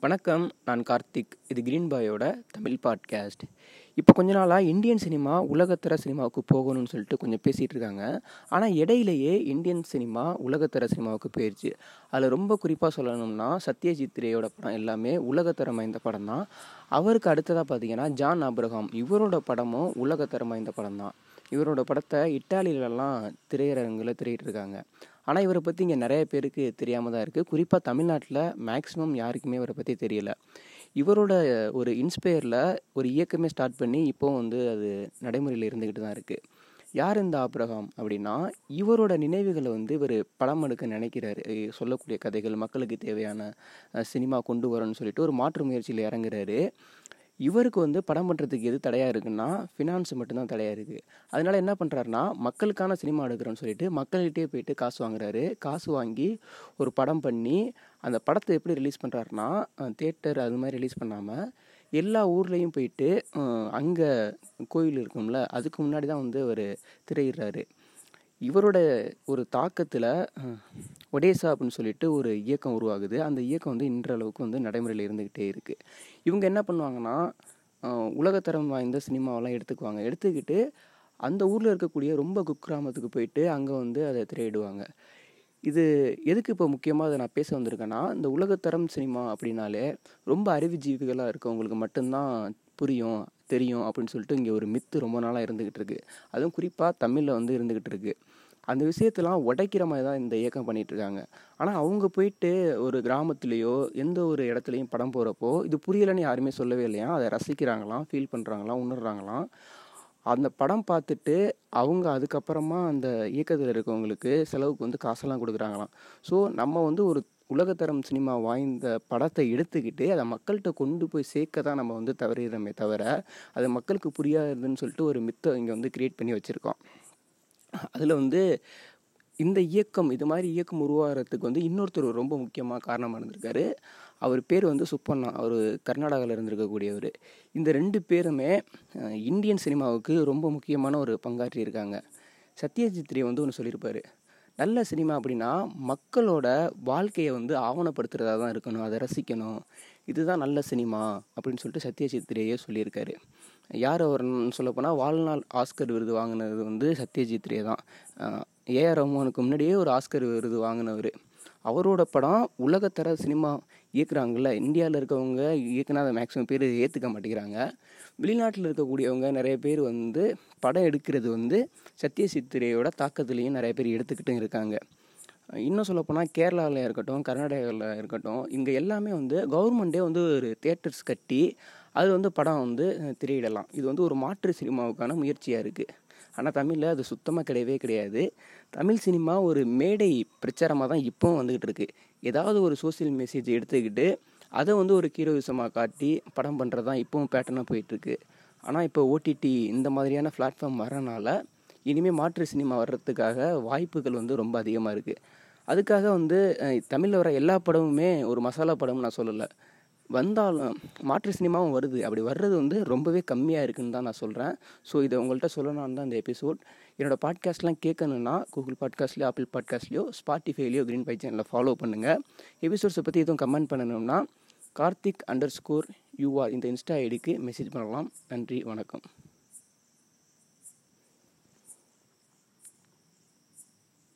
வணக்கம் நான் கார்த்திக். இது கிரீன் பாயோட தமிழ் பாட்காஸ்ட் இப்போ கொஞ்ச நாளாக இந்தியன் சினிமா உலகத்தர சினிமாவுக்கு போகணும்னு சொல்லிட்டு கொஞ்சம் பேசிகிட்டு இருக்காங்க. ஆனால் இடையிலேயே இந்தியன் சினிமா உலகத்தர சினிமாவுக்கு போயிடுச்சு அதில் ரொம்ப குறிப்பாக சொல்லணும்னா சத்யஜித் ரேயோட படம் எல்லாமே உலகத்தரம் வாய்ந்த படம் தான். அவருக்கு அடுத்ததாக பார்த்தீங்கன்னா ஜான் அப்ரஹாம் இவரோட படமும் உலகத்தரம் வாய்ந்த படம் தான். இவரோட படத்தை இட்டாலியிலலாம் திரையரங்கில் திரையிட்டு இருக்காங்க ஆனால் இவரை பற்றி இங்கே நிறைய பேருக்கு தெரியாமல் தான் இருக்குது குறிப்பாக தமிழ்நாட்டில் மேக்ஸிமம் யாருக்குமே இவரை பற்றி தெரியல. இவரோட ஒரு இன்ஸ்பயரில் ஒரு இயக்கமே ஸ்டார்ட் பண்ணி இப்போ வந்து அது நடைமுறையில் இருந்துக்கிட்டு தான் இருக்குது யார் இந்த ஆப்ரஹாம் அப்படின்னா இவரோட நினைவுகளை வந்து இவர் படம் எடுக்க நினைக்கிறாரு. சொல்லக்கூடிய கதைகள் மக்களுக்கு தேவையான சினிமா கொண்டு வரணும்னு சொல்லிட்டு ஒரு மாற்று முயற்சியில் இறங்குறாரு. இவருக்கு வந்து படம் பண்ணுறதுக்கு எது தடையாக இருக்குன்னா ஃபினான்ஸ் மட்டும்தான் தடையாக இருக்குது அதனால் என்ன பண்ணுறாருனா மக்களுக்கான சினிமா எடுக்கிறோன்னு சொல்லிட்டு மக்கள்கிட்டே போயிட்டு காசு வாங்குறாரு. காசு வாங்கி ஒரு படம் பண்ணி அந்த படத்தை எப்படி ரிலீஸ் பண்ணுறாருனா தேட்டர் அது மாதிரி ரிலீஸ் பண்ணாமல் எல்லா ஊர்லேயும் போயிட்டு அங்கே கோயில் இருக்கும்ல அதுக்கு முன்னாடி தான் வந்து அவர் திரையிடுறாரு. இவரோட ஒரு தாக்கத்தில் ஒடேசா அப்படின்னு சொல்லிட்டு ஒரு இயக்கம் உருவாகுது. அந்த இயக்கம் வந்து இன்றளவுக்கு வந்து நடைமுறையில் இருந்துக்கிட்டே இருக்குது இவங்க என்ன பண்ணுவாங்கன்னா உலகத்தரம் வாய்ந்த சினிமாவெல்லாம் எடுத்துக்குவாங்க. எடுத்துக்கிட்டு அந்த ஊரில் இருக்கக்கூடிய ரொம்ப குக்கிராமத்துக்கு போயிட்டு அங்கே வந்து அதை திரையிடுவாங்க. இது எதுக்கு இப்போ முக்கியமாக அதை நான் பேச வந்திருக்கேன்னா இந்த உலகத்தரம் சினிமா அப்படின்னாலே ரொம்ப அறிவுஜீவிகளாக இருக்கவங்களுக்கு மட்டும்தான் புரியும். தெரியும் அப்படின்னு சொல்லிட்டு இங்கே ஒரு மித்து ரொம்ப நாளாக இருந்துக்கிட்டு இருக்கு. அதுவும் குறிப்பாக தமிழில் வந்து இருந்துக்கிட்டு இருக்கு. அந்த விஷயத்தெல்லாம் உடைக்கிற மாதிரி தான் இந்த இயக்கம் பண்ணிகிட்ருக்காங்க ஆனால் அவங்க போயிட்டு ஒரு கிராமத்துலேயோ எந்த ஒரு இடத்துலையும் படம் போகிறப்போ இது புரியலைன்னு யாருமே சொல்லவே இல்லையா? அதை ரசிக்கிறாங்களாம் ஃபீல் பண்ணுறாங்களாம் உணர்றாங்களாம். அந்த படம் பார்த்துட்டு அவங்க அதுக்கப்புறமா அந்த இயக்கத்தில் இருக்கவங்களுக்கு செலவுக்கு வந்து காசெல்லாம் கொடுக்குறாங்களாம். ஸோ நம்ம வந்து ஒரு உலகத்தரம் சினிமா வாய்ந்த படத்தை எடுத்துக்கிட்டு அதை மக்கள்கிட்ட கொண்டு போய் சேர்க்க தான் நம்ம வந்து தவறிடுறோமே தவிர அது மக்களுக்கு புரியாதுன்னு சொல்லிட்டு ஒரு மித்தை இங்கே வந்து க்ரியேட் பண்ணி வச்சுருக்கோம். அதில் வந்து இந்த இயக்கம் இது மாதிரி இயக்கம் உருவாகிறதுக்கு வந்து இன்னொருத்தர் ரொம்ப முக்கியமாக காரணமாக இருந்திருக்காரு. அவர் பேர் வந்து சுப்பண்ணா அவர் கர்நாடகாவில் இருந்திருக்கக்கூடியவர். இந்த ரெண்டு பேருமே இந்தியன் சினிமாவுக்கு ரொம்ப முக்கியமான ஒரு பங்காற்றி இருக்காங்க சத்யஜித் ரே வந்து ஒன்று சொல்லியிருப்பார். நல்ல சினிமா அப்படின்னா மக்களோட வாழ்க்கையை வந்து ஆவணப்படுத்துகிறதா தான் இருக்கணும். அதை ரசிக்கணும். இதுதான் நல்ல சினிமா அப்படின்னு சொல்லிட்டு சத்யஜித்ரேயே சொல்லியிருக்காரு. யார் அவர்னு சொல்லப்போனால் வாழ்நாள் ஆஸ்கர் விருது வாங்கினது வந்து சத்யஜித் ரே தான் ஏஆர் ரஹ்மானுக்கு முன்னாடியே ஒரு ஆஸ்கர் விருது வாங்கினவர். அவரோட படம் உலகத்தர சினிமா இயக்குறாங்கல்ல இந்தியாவில் இருக்கவங்க இயக்குனா அதை மேக்ஸிமம் பேர் ஏற்றுக்க மாட்டேங்கிறாங்க. வெளிநாட்டில் இருக்கக்கூடியவங்க நிறைய பேர் வந்து படம் எடுக்கிறது வந்து சத்யசித்திரையோட தாக்கத்துலேயும் நிறைய பேர் எடுத்துக்கிட்டும் இருக்காங்க. இன்னும் சொல்லப்போனால் கேரளாவில் இருக்கட்டும் கர்நாடகாவில் இருக்கட்டும் இங்கே எல்லாமே வந்து கவர்மெண்ட்டே வந்து ஒரு தேட்டர்ஸ் கட்டி அது வந்து படம் வந்து திரையிடலாம். இது வந்து ஒரு மாற்று சினிமாவுக்கான முயற்சியாக இருக்குது ஆனால் தமிழில் அது சுத்தமாக கிடையவே கிடையாது. தமிழ் சினிமா ஒரு மேடை பிரச்சாரமாக தான் இப்போவும் வந்துக்கிட்டு இருக்குது ஏதாவது ஒரு சோசியல் மெசேஜ் எடுத்துக்கிட்டு அதை வந்து ஒரு ஹீரோயிசமாக காட்டி படம் பண்ணுறது தான் இப்போவும் பேட்டர்னாக போயிட்டுருக்கு ஆனால் இப்போ ஓடிடி இந்த மாதிரியான பிளாட்ஃபார்ம் வரனால இனிமேல் மாற்று சினிமா வர்றதுக்காக வாய்ப்புகள் வந்து ரொம்ப அதிகமாக இருக்குது அதுக்காக வந்து தமிழில் வர எல்லா படமுமே ஒரு மசாலா படம்னு நான் சொல்லலை. வந்தாலும் மாற்று சினிமாவும் வருது. அப்படி வர்றது வந்து ரொம்பவே கம்மியாக இருக்குன்னு தான் நான் சொல்கிறேன் ஸோ இதை உங்கள்கிட்ட சொல்லணும்னு தான் இந்த எபிசோட் என்னோடய பாட்காஸ்ட்லாம் கேட்கணுன்னா கூகுள் பாட்காஸ்ட்லேயோ ஆப்பிள் பாட்காஸ்ட்லேயோ ஸ்பாட்டிஃபைலையோ க்ரீன் பை சேனலில் ஃபாலோ பண்ணுங்கள் எபிசோட்ஸை பற்றி எதுவும் கமெண்ட் பண்ணணும்னா கார்த்திக் அண்டர் ஸ்கோர் யூஆர் இந்த இன்ஸ்டா ஐடிக்கு மெசேஜ் பண்ணலாம். நன்றி வணக்கம்.